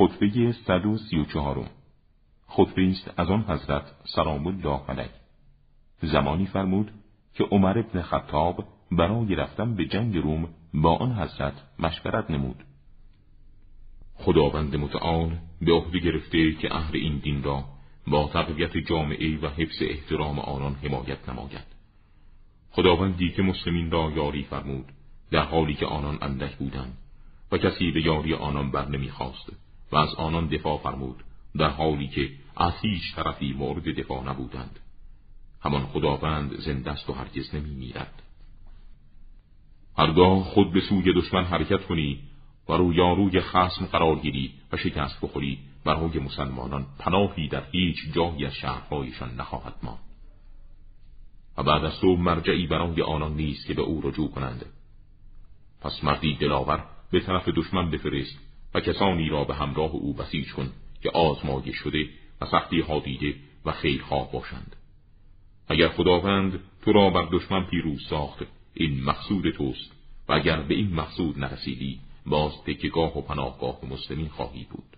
خطبه 134 خطبه است از آن حضرت سلام الله علیه. زمانی فرمود که عمر ابن خطاب برای رفتن به جنگ روم با آن حضرت مشورت نمود. خداوند متعال به عهده گرفته که اهل این دین را با تقویت جامعه و حفظ احترام آنان حمایت نماید. خداوندی که مسلمین را یاری فرمود در حالی که آنان اندک بودند و کسی به یاری آنان بر نمی‌خواست. و از آنان دفاع فرمود در حالی که از هیچ طرفی مورد دفاع نبودند. همان خداوند زنده است و هرگز نمی میرد هرگاه خود به سوی دشمن حرکت کنی و رویاروی خسم قرار گیری و شکست بخوری برای مسلمانان پناهی در هیچ جایی از شهرهایشان نخواهد ماند. و بعد از تو مرجعی برای آنان نیست که به او رجوع کنند. پس مردی دلاور به طرف دشمن بفرست و کسانی را به همراه او بسیج کن که آزمایش شده و سختی ها دیده و خیرخواه باشند. اگر خداوند تو را بر دشمن پیروز ساخت این مقصود توست و اگر به این مقصود نرسیدی باز تکگاه و پناهگاه مسلمین خواهی بود.